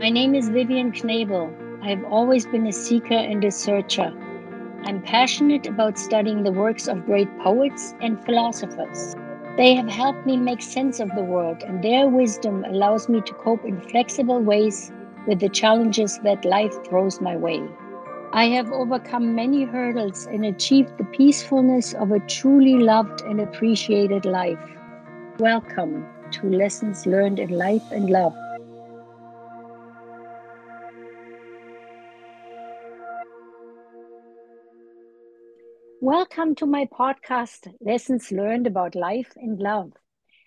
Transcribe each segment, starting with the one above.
My name is Vivianne Knebel. I have always been a seeker and a searcher. I'm passionate about studying the works of great poets and philosophers. They have helped me make sense of the world, and their wisdom allows me to cope in flexible ways with the challenges that life throws my way. I have overcome many hurdles and achieved the peacefulness of a truly loved and appreciated life. Welcome to Lessons Learned in Life and Love. Welcome to my podcast, Lessons Learned About Life and Love.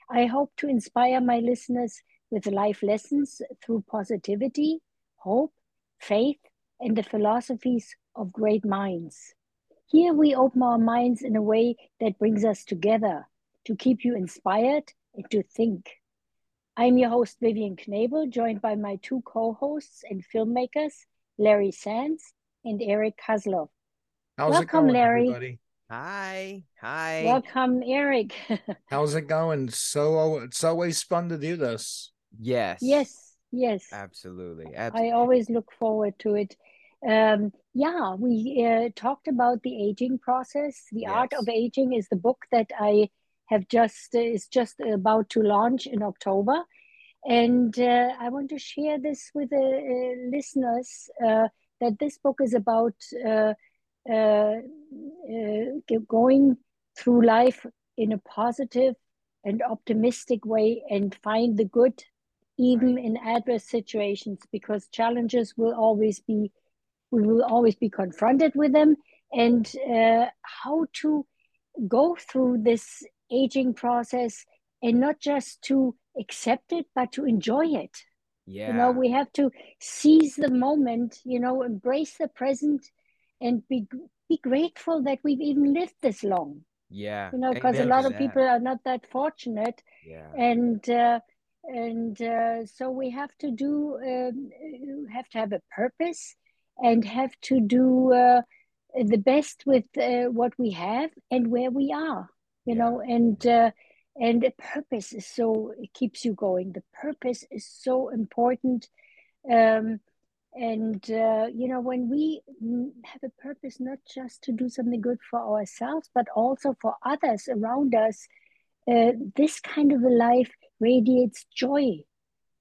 I hope to inspire my listeners with life lessons through positivity, hope, faith, and the philosophies of great minds. Here we open our minds in a way that brings us together to keep you inspired and to think. I'm your host, Vivianne Knebel, joined by my two co hosts and filmmakers, Larry Sands and Eric Kozlov. How's Welcome, it going, Larry. everybody? Hi. Hi. Welcome, Eric. How's it going? So it's always fun to do this. Yes. yes, yes. Absolutely. I always look forward to it. Um, yeah, we uh, talked about the aging process. The Art of Aging is the book that I have just uh, is just about to launch in October, and uh, I want to share this with the uh, listeners uh, that this book is about uh, uh, going through life in a positive and optimistic way and find the good even Right. in adverse situations because challenges will always be we will always be confronted with them and uh, how to go through this aging process and not just to accept it but to enjoy it Yeah. you know we have to seize the moment you know embrace the present and be be grateful that we've even lived this long yeah. you know because a lot of that. people are not that fortunate Yeah. and uh, and uh, so we have to do um, have to have a purpose and have to do uh, the best with uh, what we have and where we are you Yeah. know and uh, and the purpose is so it keeps you going the purpose is so important um, and uh, you know when we have a purpose not just to do something good for ourselves but also for others around us uh, this kind of a life radiates joy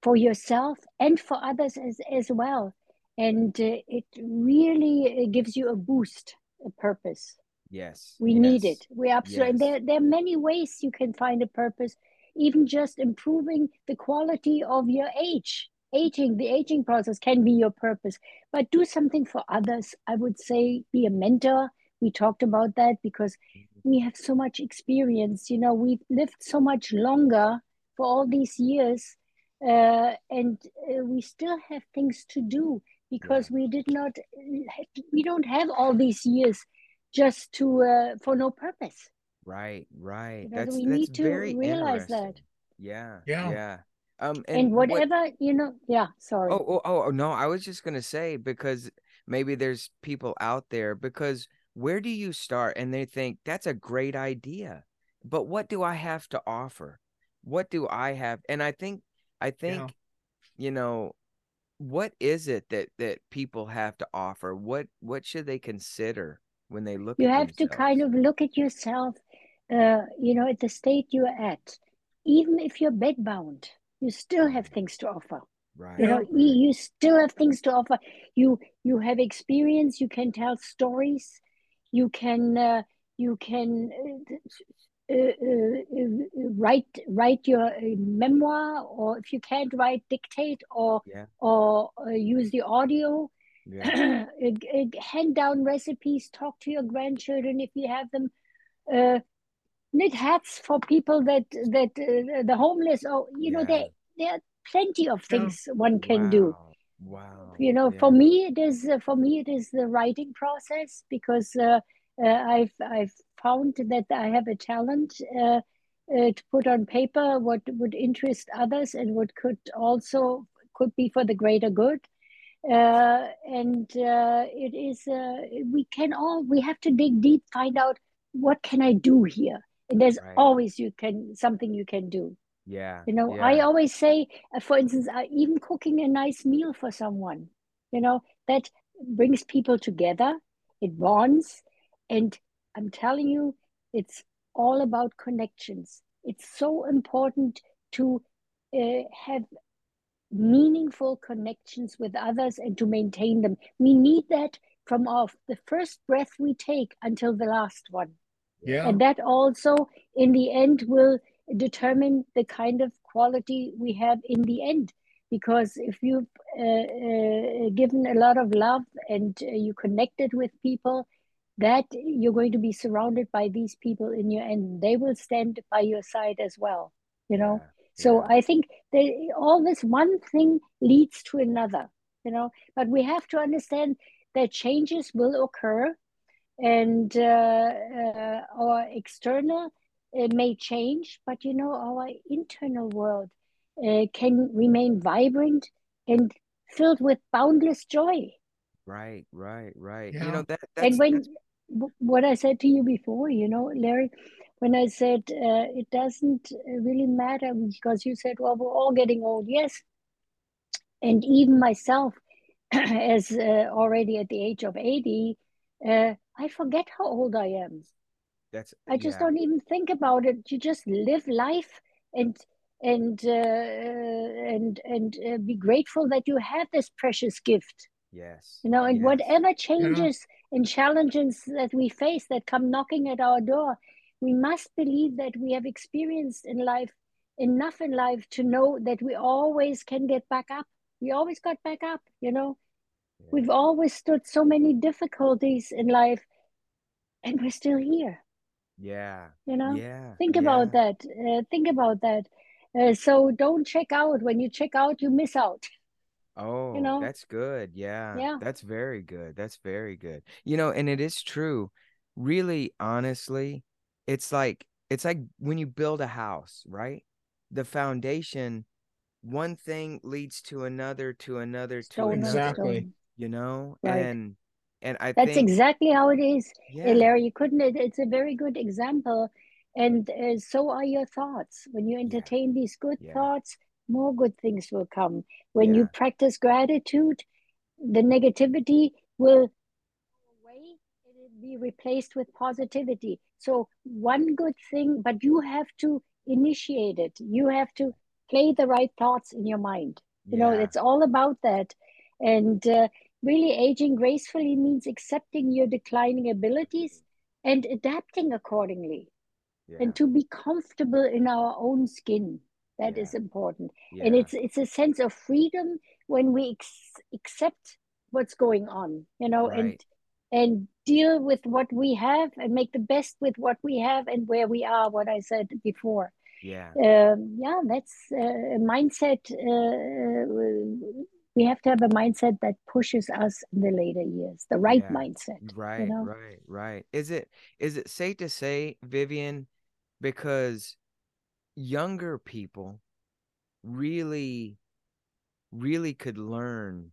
for yourself and for others as, as well. And uh, it really uh, gives you a boost a purpose. Yes. we need it. We absolutely and there, there are many ways you can find a purpose even just improving the quality of your age aging the aging process can be your purpose but do something for others i would say be a mentor we talked about that because we have so much experience you know we've lived so much longer for all these years uh, and uh, we still have things to do because we did not we don't have all these years just to uh, for no purpose Right. Right. you know That's we that's need to very realize that interesting. Yeah. Yeah. Yeah. Um. and, And what? whatever you know yeah sorry Oh. Oh. Oh. No. I was just gonna say because maybe there's people out there because where do you start? And they think that's a great idea, but what do I have to offer? What do I have? And I think I think you know what is it that that people have to offer what what should they consider when they look you at have to kind of look at yourself uh, you know at the state you're at even if you're bedbound you still have things to offer. Right. You know Yeah. you, you still have things to offer. You you have experience. You can tell stories. You can uh, you can uh, uh, uh, write write your uh, memoir or if you can't write dictate or yeah. or uh, use the audio. Yeah. Hand down recipes. Talk to your grandchildren if you have them. Uh, knit hats for people that that uh, the homeless or you know there there are plenty of Yeah. things one can do. wow. Wow. You know yeah. for me it is uh, for me it is the writing process because uh, uh, i've i've found that i have a talent uh, uh, to put on paper what would interest others and what could also could be for the greater good. Uh, and uh, it is uh, we can all we have to dig deep find out what can i do here there's Right. always you can something you can do Yeah. You know, yeah. I always say, uh, for instance, uh, even cooking a nice meal for someone, you know, that brings people together, it bonds. And I'm telling you, it's all about connections. It's so important to uh, have meaningful connections with others and to maintain them. We need that from off the first breath we take until the last one. Yeah. And that also, in the end, will determine the kind of quality we have in the end. Because if you've uh, uh, given a lot of love and uh, you connected with people, that you're going to be surrounded by these people in your end. They will stand by your side as well. You know. Yeah, So. I think that all this one thing leads to another. You know, but we have to understand that changes will occur and uh, uh, our external uh, may change, but you know, our internal world uh, can remain vibrant and filled with boundless joy. Right, right, right. You know that and when that's what I said to you before, you know, Larry, when I said uh, it doesn't uh, really matter because you said, well, we're all getting old. Yes. And even myself, as uh, already at the age of 80, uh, I forget how old I am. that's I just yeah. don't even think about it. You just live life and and uh, and and uh, be grateful that you have this precious gift. Yes. You know, and yes. whatever changes and challenges that we face that come knocking at our door, we must believe that we have experienced in life enough in life to know that we always can get back up. We always got back up, you know. Yeah. We've always stood so many difficulties in life and we're still here Yeah. you know Yeah. think yeah. about that uh, think about that uh, so don't check out when you check out you miss out Oh, you know? that's good. Yeah. Yeah. That's very good. That's very good. You know, and it is true. Really, honestly, it's like it's like when you build a house, right? The foundation, one thing leads to another, to another, to stone another, Exactly. You know? Right. And and I that's think exactly how it is yeah. Larry you couldn't it, it's a very good example. And uh, so are your thoughts. When you entertain these good Yeah. thoughts more good things will come. When you practice gratitude the negativity will away it'll be replaced with positivity. So one good thing but you have to initiate it. You have to play the right thoughts in your mind. You know it's all about that and uh, really aging gracefully means accepting your declining abilities and adapting accordingly Yeah. and to be comfortable in our own skin That is Yeah. important Yeah. and it's it's a sense of freedom when we ex- accept what's going on you know and Right. and deal with what we have and make the best with what we have and where we are what i said before Yeah. um, yeah that's uh, a mindset uh, we have to have a mindset that pushes us in the later years the right Yeah. mindset Right, know? right, right. Is it is it safe to say, Vivianne, because younger people really really could learn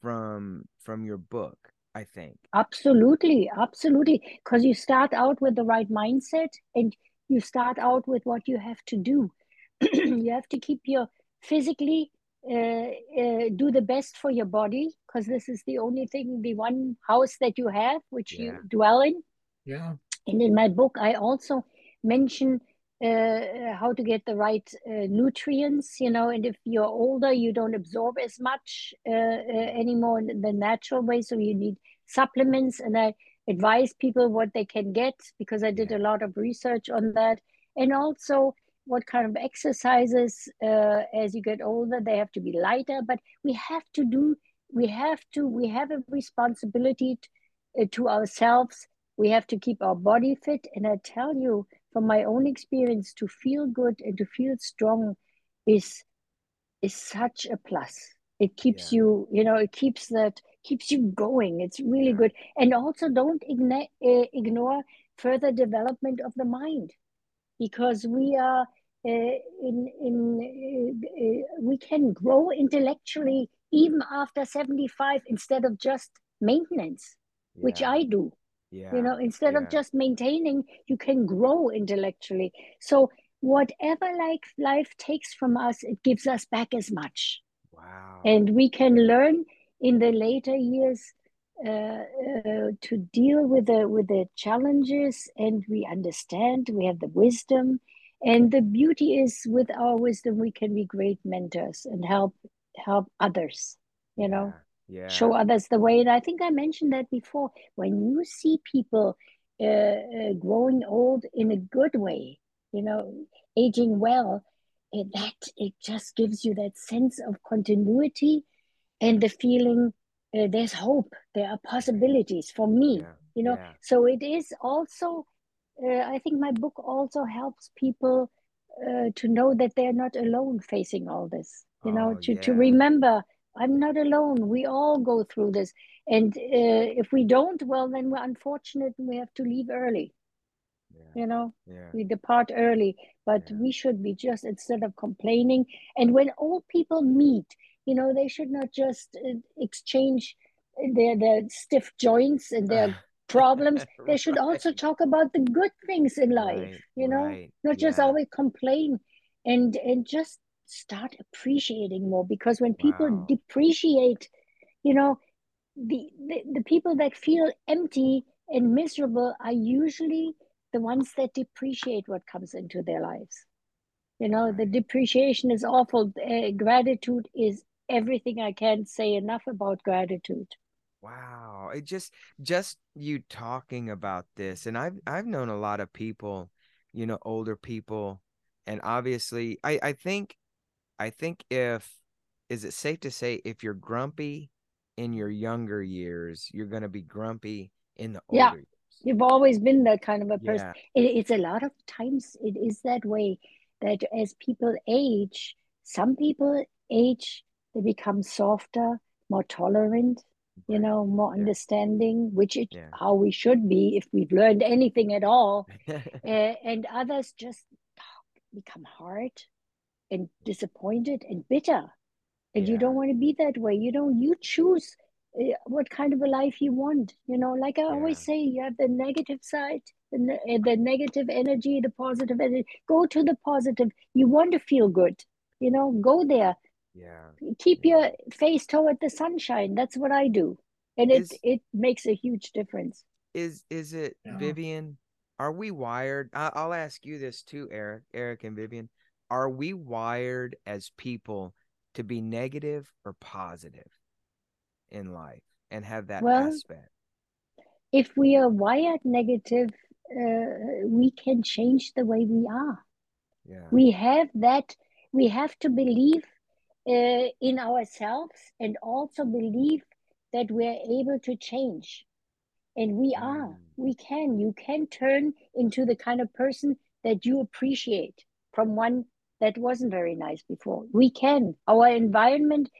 from from your book, I think. Absolutely, absolutely. Because you start out with the right mindset and you start out with what you have to do. you have to keep your physically uh, uh, do the best for your body because this is the only thing, the one house that you have, which Yeah. you dwell in. Yeah. And in my book, I also mention uh, how to get the right uh, nutrients, you know, and if you're older, you don't absorb as much uh, uh, anymore in the natural way. So you need supplements. And I advise people what they can get because I did a lot of research on that. And also, what kind of exercises uh, as you get older, they have to be lighter, but we have to do, we have to, we have a responsibility t- uh, to ourselves. We have to keep our body fit. And i tell you from my own experience to feel good and to feel strong is is such a plus. It keeps Yeah. you you know it keeps that keeps you going. It's really Yeah. good. And also don't uh, ignore further development of the mind because we are uh, in in uh, uh, we can grow intellectually even after 75 instead of just maintenance which i do Yeah. you know instead yeah. of just maintaining you can grow intellectually so whatever like life takes from us, it gives us back as much. Wow. And we can learn in the later years to deal with the with the challenges, and we understand. We have the wisdom, and the beauty is with our wisdom we can be great mentors and help help others. You know, yeah. show others the way. And I think I mentioned that before. When you see people uh, uh, growing old in a good way, you know, aging well, it, that it just gives you that sense of continuity and the feeling uh, there's hope there are possibilities for me Yeah, you know yeah. so it is also uh, i think my book also helps people uh, to know that they're not alone facing all this you know Oh, to, to yeah. remember i'm not alone we all go through this and uh, if we don't well then we're unfortunate and we have to leave early Yeah. you know we depart early but we should be just instead of complaining and when old people meet you know they should not just uh, exchange their their stiff joints and their problems they should also talk about the good things in life Right. you know Right. not just Yeah. always complain and and just start appreciating more because when people Wow. depreciate you know the, the the people that feel empty and miserable are usually the ones that depreciate what comes into their lives you know the depreciation is awful uh, gratitude is everything i can't say enough about gratitude Wow. It just just you talking about this and I've I've known a lot of people, you know, older people and obviously I I think I think if is it safe to say if you're grumpy in your younger years, you're going to be grumpy in the Yeah. years. you've always been that kind of a person Yeah. it, it's a lot of times it is that way that as people age some people age they become softer more tolerant you know more Yeah. understanding which is Yeah. how we should be if we've learned anything at all. Uh, and others just become hard and disappointed and bitter. And you don't want to be that way. You know you choose uh, what kind of a life you want you know? Like i always say you have the negative side the, ne- uh, the negative energy the positive energy. Go to the positive. You want to feel good you know? Go there Yeah. keep Yeah. your face toward the sunshine that's what i do and it Is it makes a huge difference is is it Yeah. Vivianne? Are we wired? I, I'll ask you this too, Eric, Eric and Vivianne. Are we wired as people to be negative or positive in life and have that well aspect? if we are wired negative uh, we can change the way we are Yeah. we have that we have to believe uh, in ourselves and also believe that we're able to change and we are Mm. we can you can turn into the kind of person that you appreciate from one that wasn't very nice before we can our environment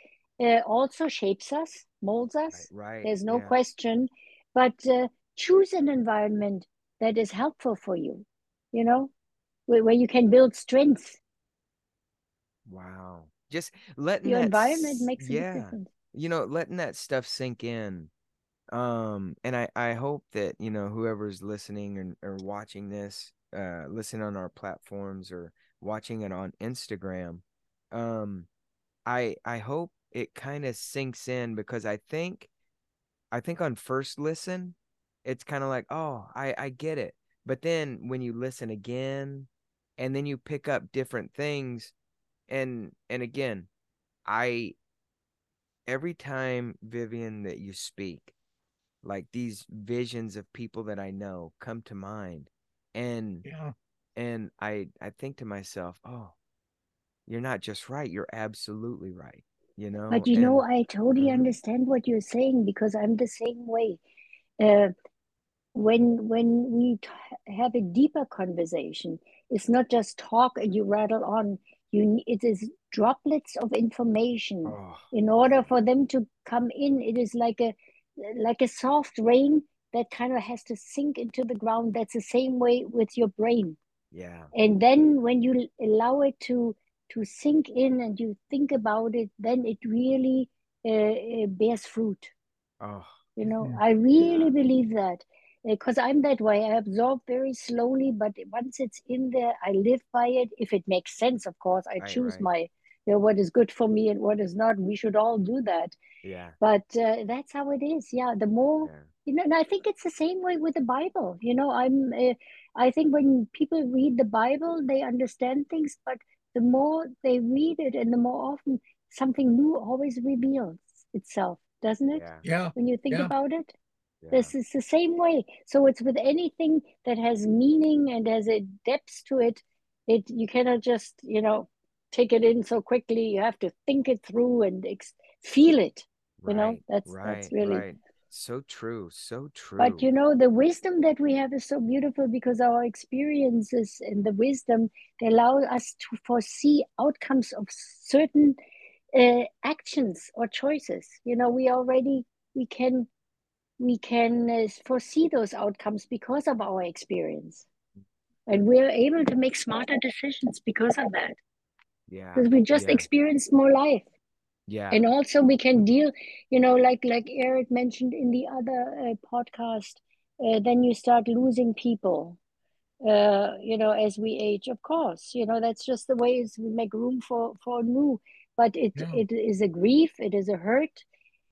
uh, also shapes us molds Right. us Right. there's no Yeah. question but uh, choose an environment that is helpful for you you know where, where you can build strength Wow. Just letting your that environment s- makes a yeah. difference You know, letting that stuff sink in. Um, and I I hope that, you know, whoever's listening and or watching this, uh, listen on our platforms or watching it on Instagram, um, I I hope it kind of sinks in because I think I think on first listen, it's kind of like, oh, I I get it. But then when you listen again, and then you pick up different things, and and again, I every time Vivianne that you speak, like these visions of people that I know come to mind, and Yeah. and I I think to myself, oh, you're not just right, you're absolutely right. You know, but you know i totally Mhm. understand what you're saying because i'm the same way uh, when when we t- have a deeper conversation it's not just talk and you rattle on you it is droplets of information. Oh, in order for them to come in it is like a like a soft rain that kind of has to sink into the ground. That's the same way with your brain. Yeah, and then when you allow it to to sink in and you think about it then it really uh, uh, bears fruit. Oh, you know Mhm. i really Yeah. believe that because I'm that way. I absorb very slowly, but once it's in there, I live by it. If it makes sense, of course, I Right, choose right. my, you know, what is good for me and what is not. We should all do that. Yeah. But uh, that's how it is. Yeah, the more Yeah. you know, and I think it's the same way with the Bible. You know, I'm, uh, I think when people read the Bible, they understand things, but the more they read it and the more often something new always reveals itself, doesn't it? Yeah. Yeah. When you think Yeah. about it. Yeah. This is the same way. So it's with anything that has meaning and has a depth to it. It you cannot just you know take it in so quickly. You have to think it through and ex- feel it. You know that's right, that's really. right. So true. So true. But you know the wisdom that we have is so beautiful because our experiences and the wisdom they allow us to foresee outcomes of certain uh, actions or choices. You know we already we can we can uh, foresee those outcomes because of our experience and we're able to make smarter decisions because of that yeah. because we just yeah. experienced more life Yeah. and also we can deal you know like like eric mentioned in the other uh, podcast uh, then you start losing people uh, you know as we age of course you know that's just the way it's, we make room for for new but it Yeah. it is a grief it is a hurt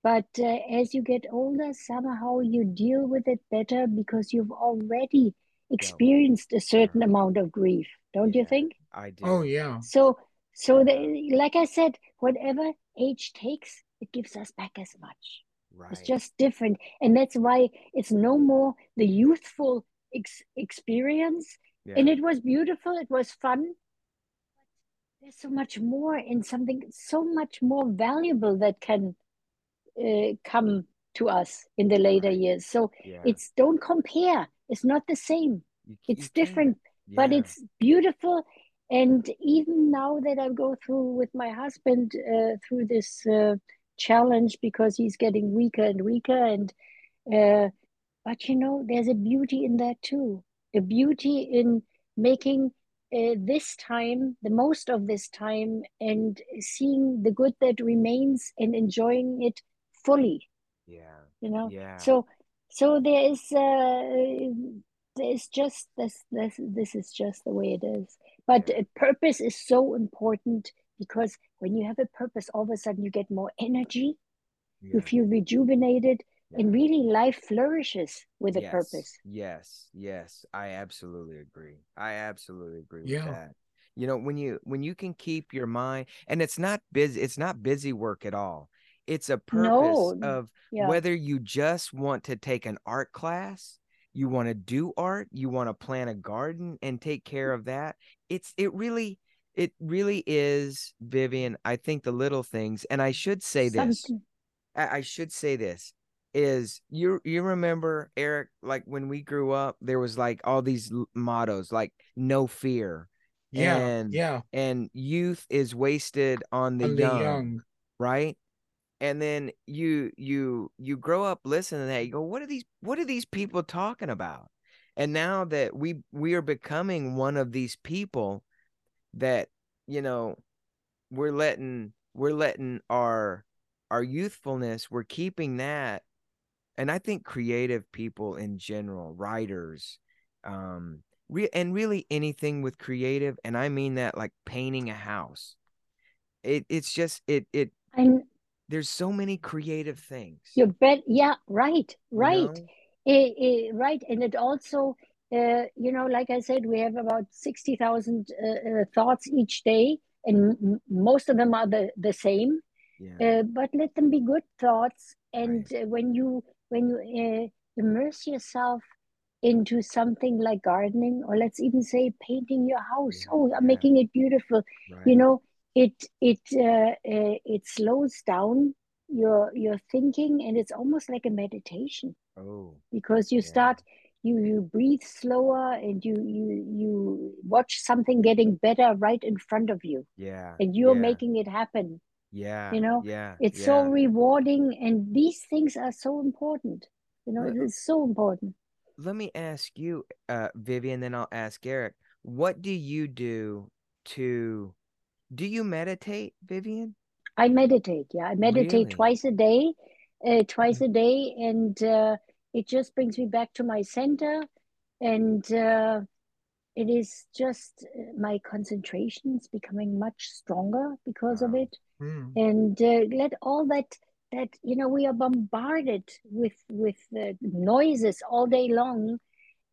but uh, as you get older somehow you deal with it better because you've already experienced a certain amount of grief don't you think I do. Oh yeah. so so Yeah. the, like i said whatever age takes it gives us back as much Right. it's just different and that's why it's no more the youthful ex- experience yeah. and it was beautiful it was fun there's so much more in something so much more valuable that can uh, come to us in the later years. So yeah. it's don't compare. It's not the same. You- it's you different but it's beautiful. And even now that i go through with my husband uh, through this uh, challenge because he's getting weaker and weaker and uh, but you know there's a beauty in that too. A beauty in making uh, this time the most of this time and seeing the good that remains and enjoying it fully yeah. you know Yeah. so so there is uh there's just this this this is just the way it is but Yeah. uh, purpose is so important because when you have a purpose all of a sudden you get more energy you feel rejuvenated and really life flourishes with a yes. purpose Yes. Yes. I absolutely agree. I absolutely agree Yeah. with that. You know, when you when you can keep your mind and it's not busy, it's not busy work at all. It's a purpose No, of yeah whether you just want to take an art class, you want to do art, you want to plant a garden and take care mm. of that. It's it really it really is Vivianne, I think the little things and I should say this. I, I should say this is you you remember Eric like when we grew up there was like all these l- mottos like no fear Yeah. and Yeah. and youth is wasted on the On the young, young. right and then you you you grow up listening to that you go what are these what are these people talking about? And now that we we are becoming one of these people that you know we're letting we're letting our our youthfulness we're keeping that and i think creative people in general writers um re- and really anything with creative and i mean that like painting a house. It it's just it it and there's so many creative things. You bet yeah right you right. know? Eh, eh, right and it also uh, you know like i said we have about 60000 uh, uh, thoughts each day and m- most of them are the, the same. Yeah. Uh, but let them be good thoughts and right. uh, when you when you uh, immerse yourself into something like gardening or let's even say painting your house. Yeah, oh i'm yeah. making it beautiful. You know it it uh, uh, it slows down your your thinking and it's almost like a meditation oh because you Yeah. start you you breathe slower and you you you watch something getting better right in front of you yeah and you're yeah, making it happen yeah you know yeah it's yeah. so rewarding and these things are so important you know it is so important let me ask you, uh, Vivianne, then I'll ask Eric. What do you do to do you meditate, Vivianne? I meditate. Yeah, I meditate Really? twice a day, uh, twice a day, and uh, it just brings me back to my center and uh, it is just uh, my concentration is becoming much stronger because of it Mm. and uh, let all that that you know we are bombarded with with uh, noises all day long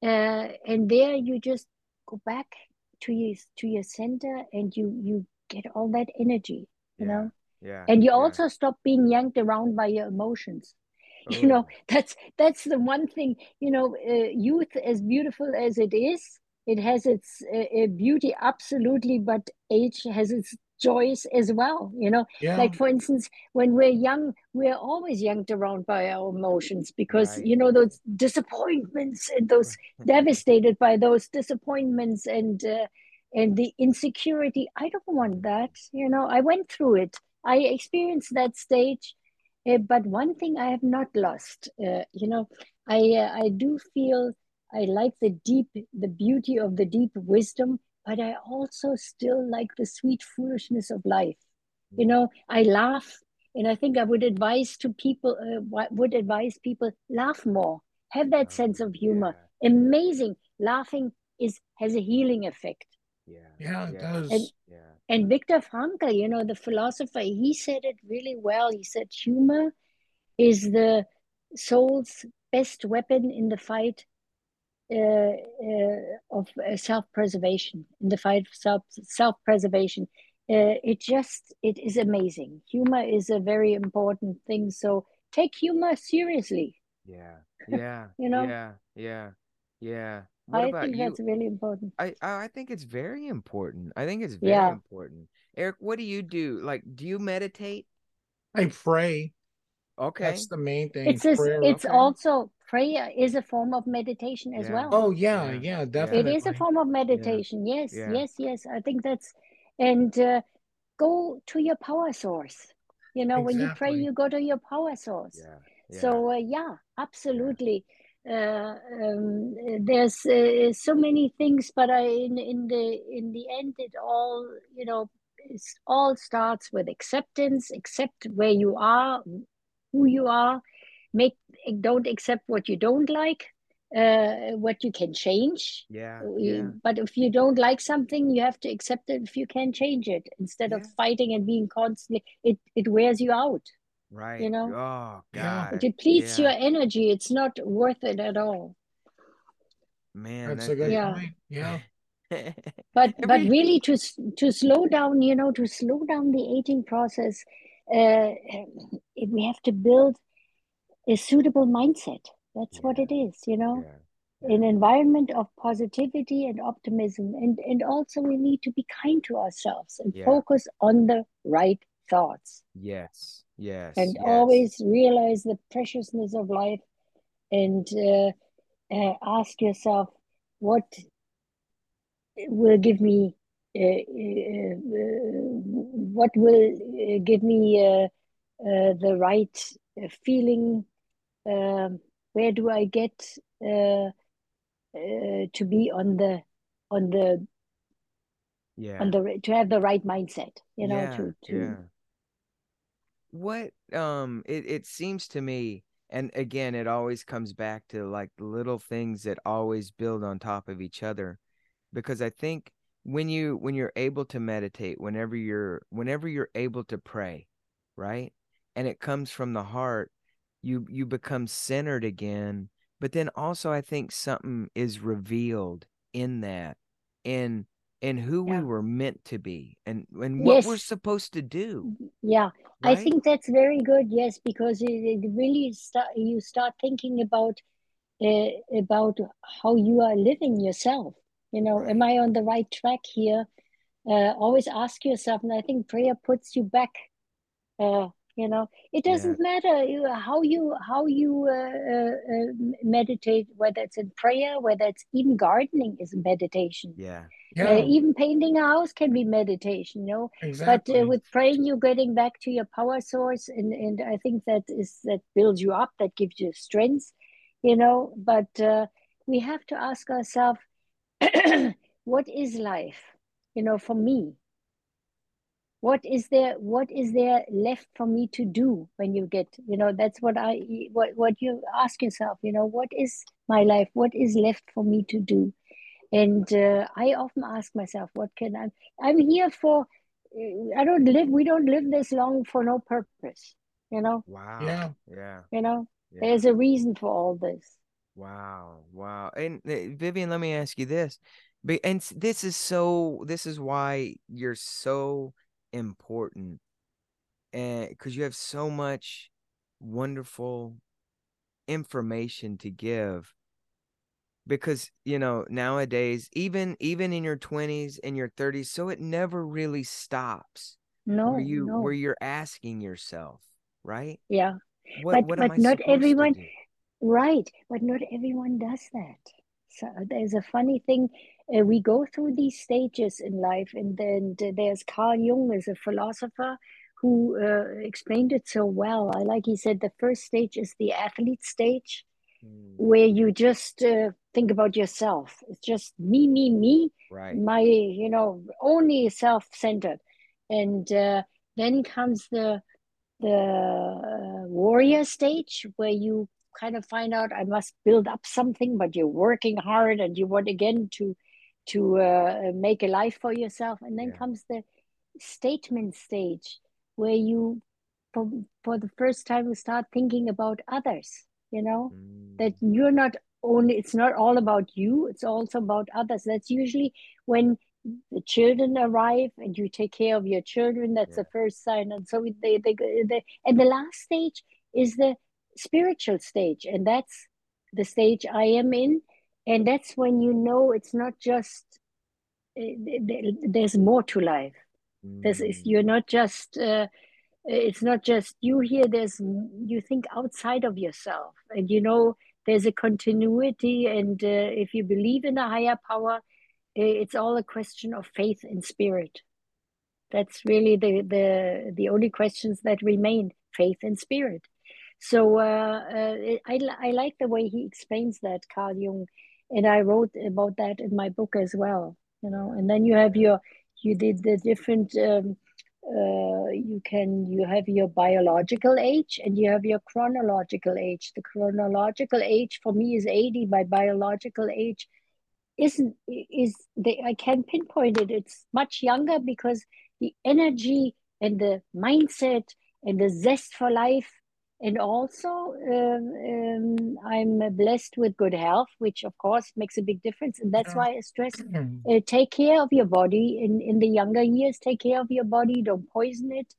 uh, and there you just go back to your to your center and you you get all that energy you Yeah. know Yeah. and you yeah. also stop being yanked around by your emotions you know Oh, that's that's the one thing you know uh, youth as beautiful as it is it has its uh, uh, beauty absolutely but age has its joys as well you know Yeah. like for instance when we're young we're always yanked around by our emotions because Right. you know those disappointments and those devastated by those disappointments and uh, and the insecurity i don't want that you know i went through it. I experienced that stage uh, but one thing i have not lost uh, you know i uh, i do feel i like the deep the beauty of the deep wisdom but i also still like the sweet foolishness of life. You know i laugh and i think i would advise to people uh, would advise people laugh more. Have that Oh, sense of humor. Amazing. Laughing is has a healing effect Yeah. Yeah, it does. and Yeah. and Viktor Frankl, you know, the philosopher, he said it really well. He said humor is the soul's best weapon in the fight uh, uh, of uh, self-preservation, in the fight of self self-preservation. Uh, it just it is amazing. Humor is a very important thing. So take humor seriously. Yeah. Yeah. You know, Yeah. Yeah. Yeah. What I about think you? that's really important. I I I think it's very important. I think it's very Yeah. important. Eric, what do you do? Like, do you meditate? I pray. Okay. That's the main thing. It's this, Prayer. it's Okay. also prayer is a form of meditation as Yeah. well. Oh yeah, Yeah. yeah, Yeah. It definitely. It is a form of meditation. Yes, Yeah. yes, yes. I think that's, and uh, go to your power source. You know, when you pray, you go to your power source. Yeah. Yeah. So, uh, yeah, absolutely. Uh, um, there's uh, so many things, but I, in in the in the end, it all you know, it's all starts with acceptance. Accept where you are, who you are. Make don't accept what you don't like, uh, what you can change. Yeah. Yeah. But if you don't like something, you have to accept it if you can change it instead of fighting and being constantly. It it wears you out. Right. You know, Oh Yeah. it depletes Yeah. your energy. It's not worth it at all. Man, That's that a good Yeah. point. Yeah. But but really to to slow down, you know, to slow down the aging process, uh, we have to build a suitable mindset. That's what it is, you know. yeah. an environment of positivity and optimism and and also we need to be kind to ourselves and Yeah. focus on the right thoughts Yes. Yes. and yes. always realize the preciousness of life and uh, uh, ask yourself what will give me uh, uh, uh, what will uh, give me uh, uh, the right uh, feeling um, where do i get uh, uh, to be on the on the Yeah. on the to have the right mindset you know yeah. to to Yeah. What um it, it seems to me and again it always comes back to like little things that always build on top of each other because I think when you when you're able to meditate whenever you're whenever you're able to pray right and it comes from the heart you you become centered again but then also I think something is revealed in that in in who we were meant to be and and what we're supposed to do yeah i think that's very good yes because it, it really start you start thinking about uh, about how you are living yourself you know am i on the right track here? Uh, always ask yourself and i think prayer puts you back uh, you know? It doesn't matter how you how you uh, uh, uh, meditate whether it's in prayer whether it's even gardening is meditation. Yeah. Yeah. uh, even painting a house can be meditation you know? But exactly. uh, with praying you're getting back to your power source and and i think that is that builds you up that gives you strength you know? But uh, we have to ask ourselves what is life you know for me what is there what is there left for me to do when you get you know that's what i what what you ask yourself you know what is my life what is left for me to do and uh, i often ask myself what can i i'm here for i don't live we don't live this long for no purpose you know Wow. Yeah. Yeah. you know yeah. there's a reason for all this Wow, wow. And uh, Vivianne, let me ask you this. And this is so this is why you're so important. And because you have so much wonderful information to give. Because, you know, nowadays, even even in your 20s and your 30s, so it never really stops no where you no where you're asking yourself, right? yeah What but what am but not everyone? Right, but not everyone does that. So there's a funny thing. Uh, we go through these stages in life, and then there's Carl Jung, as a philosopher, who uh, explained it so well. I like he said the first stage is the athlete stage, Mm, where you just uh, think about yourself. It's just me, me, me, Right. my, you know, only self-centered. And uh, then comes the the uh, warrior stage where you kind of find out I must build up something, but you're working hard and you want again to to uh, make a life for yourself. And then Yeah. comes the statement stage where you, for, for the first time, you start thinking about others. You know that Mm, you're not only it's not all about you; it's also about others. That's usually when the children arrive and you take care of your children that's Yeah. the first sign and so they, they, they and the last stage is the spiritual stage and that's the stage i am in. And that's when you know it's not just uh, there's more to life. Mm, you're not just uh, it's not just you here there's you think outside of yourself. And you know there's a continuity and uh, if you believe in a higher power it's all a question of faith and spirit. That's really the the the only questions that remain faith and spirit so uh, uh, I, I like the way he explains that carl jung and i wrote about that in my book as well you know and then you have your you did the different um, uh, you can you have your biological age and you have your chronological age the chronological age for me is 80 my biological age isn't is the I can pinpoint it. It's much younger because the energy and the mindset and the zest for life, and also um, um, I'm blessed with good health, which of course makes a big difference. And that's why I stress: uh, take care of your body in in the younger years. Take care of your body. Don't poison it.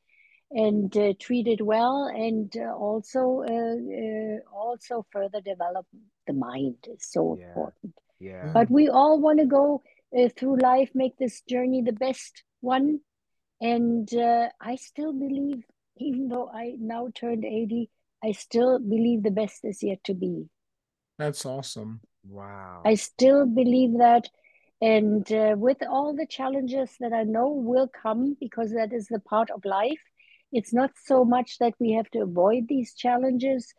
And uh, treat it well, and uh, also uh, uh, also further develop the mind is so Yeah. important Yeah. but we all want to go uh, through life make this journey the best one and uh, i still believe even though i now turned 80 i still believe the best is yet to be That's awesome. Wow. i still believe that and uh, with all the challenges that i know will come because that is the part of life it's not so much that we have to avoid these challenges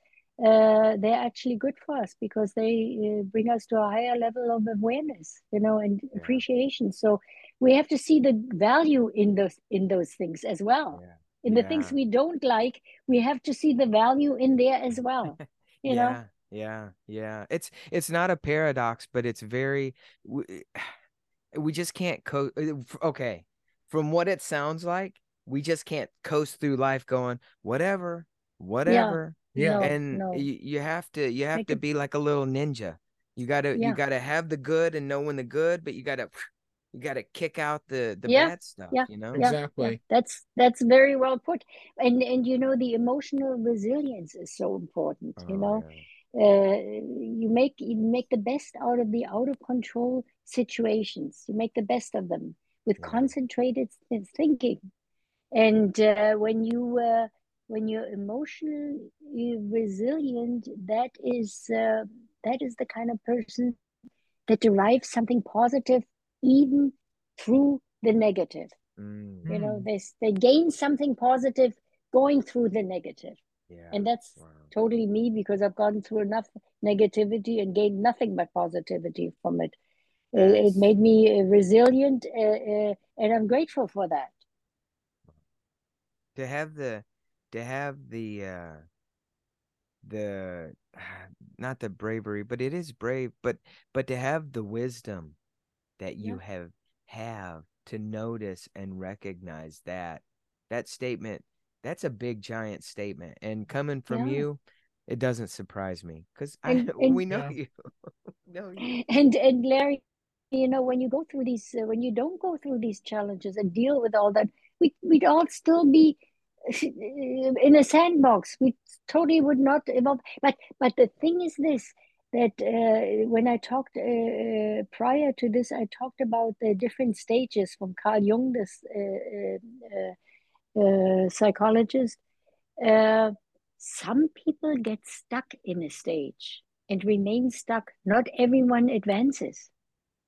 uh, they're actually good for us because they uh, bring us to a higher level of awareness you know and Yeah. appreciation so we have to see the value in those in those things as well Yeah. In the things we don't like we have to see the value in there as well you know yeah. Yeah. Yeah. It's it's not a paradox, but it's very we, we just can't co uh, okay. From what it sounds like, we just can't coast through life going whatever, whatever. Yeah. no and no you, you have to you have Make to it- be like a little ninja you gotta you gotta have the good and know when the good but you gotta you gotta kick out the the Yeah, bad stuff yeah, you know yeah, Exactly. yeah. That's that's very well put. And and you know the emotional resilience is so important. You Oh, know, yeah. uh, you make you make the best out of the out of control situations. You make the best of them with Yeah. concentrated thinking. And uh, when you uh, when you're emotionally resilient, that is uh, that is the kind of person that derives something positive even through the negative. Mm, You know, Mm. they they gain something positive going through the negative. yeah And that's wow. totally me because I've gone through enough negativity and gained nothing but positivity from it. It, it made me uh, resilient, uh, uh, and I'm grateful for that. to have the to have the uh the not the bravery but it is brave but but to have the wisdom that you Yeah. have have to notice and recognize that that statement that's a big giant statement and coming from Yeah. you it doesn't surprise me because I And- and- we know Yeah. you We know you and and Larry, you know, when you go through these, uh, when you don't go through these challenges and deal with all that, we we'd all still be in a sandbox. We totally would not evolve. But but the thing is this that uh, when I talked uh, uh, prior to this, I talked about the different stages from Carl Jung, this uh, uh, uh, psychologist. Some people get stuck in a stage and remain stuck. Not everyone advances.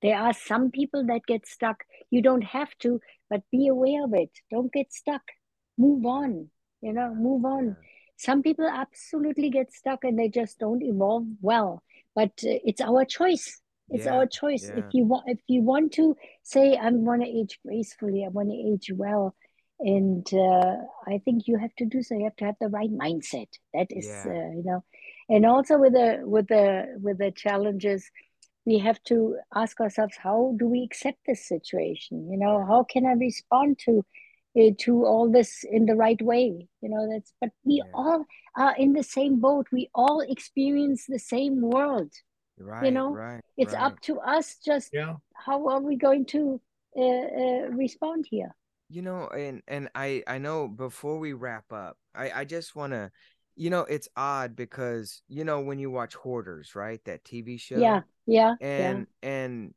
There are some people that get stuck. You don't have to, but be aware of it. Don't get stuck. Move on. You know, move on. Some people absolutely get stuck and they just don't evolve well. But uh, it's our choice. It's Yeah, our choice. yeah. If you want, if you want to say, "I want to age gracefully," I want to age well, and uh, I think you have to do so. You have to have the right mindset. That is, Yeah. uh, you know, and also with the with the with the challenges, we have to ask ourselves, how do we accept this situation? You know, how can I respond to to all this in the right way? You know, that's. But we Yeah. all are in the same boat. We all experience the same world. right You know, right It's right. up to us. Just Yeah. how are we going to uh, uh, respond here? You know, and and I I know before we wrap up, I I just want to, you know, it's odd because you know when you watch Hoarders, right, that TV show, Yeah, yeah, yeah, and and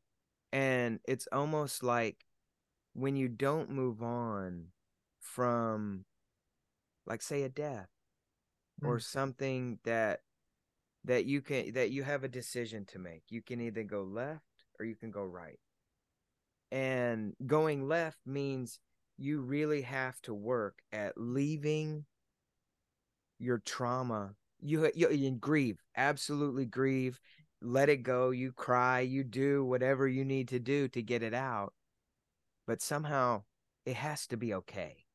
and it's almost like when you don't move on from, like, say, a death or mm. something that that you can that you have a decision to make. You can either go left or you can go right. And going left means you really have to work at leaving your trauma. You you, you grieve, absolutely grieve, let it go, you cry, you do whatever you need to do to get it out. But somehow it has to be okay.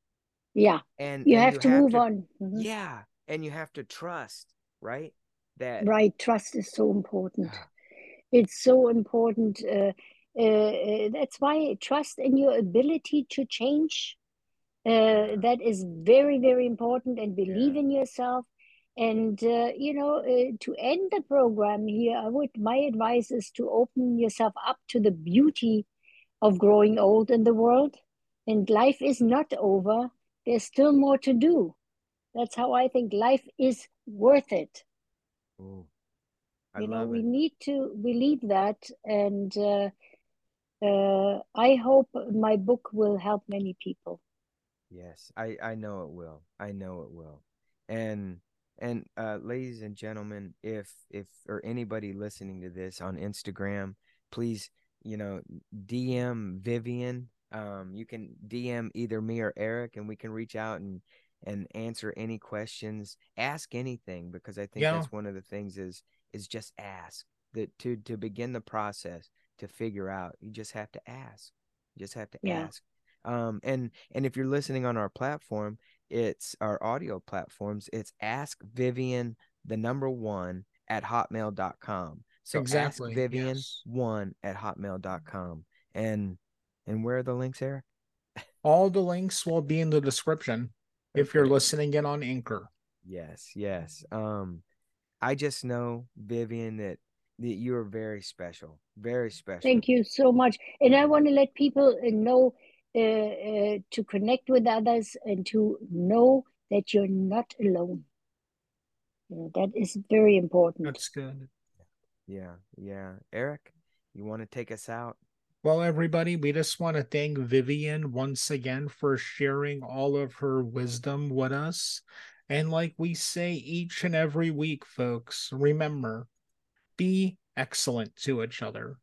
yeah. And You and have to move on. Mhm. Yeah, and you have to trust, right? That Right. Trust is so important. It's so important. Uh, uh, uh, that's why trust in your ability to change. Uh, that is very, very important. And believe Yeah. in yourself. And uh, you know, uh, to end the program here, I would. My advice is to open yourself up to the beauty of growing old in the world. And life is not over. There's still more to do. That's how I think life is worth it Ooh, I you know love we need to believe that and uh, uh, i hope my book will help many people Yes, I I know it will. I know it will. And and uh ladies and gentlemen, if if or anybody listening to this on Instagram, please, you know, DM Vivianne. Um you can DM either me or Eric and we can reach out and and answer any questions, ask anything because I think Yeah. that's one of the things is is just ask. That to to begin the process to figure out, you just have to ask. You just have to Yeah. ask um and and if you're listening on our platform it's our audio platforms it's ask vivianne the number one at hotmail.com so Exactly, ask vivianne yes. one at hotmail.com and and where are the links eric? All the links will be in the description if you're listening in on Anchor. yes yes. Um i just know vivianne that that you are very special very special. Thank you so much. And i want to let people uh, know uh, uh, to connect with others and to know that you're not alone. You know, that is very important. That's good. Yeah yeah eric you want to take us out Well, everybody, we just want to thank Vivianne once again for sharing all of her wisdom with us. And like we say each and every week, folks, remember be excellent to each other.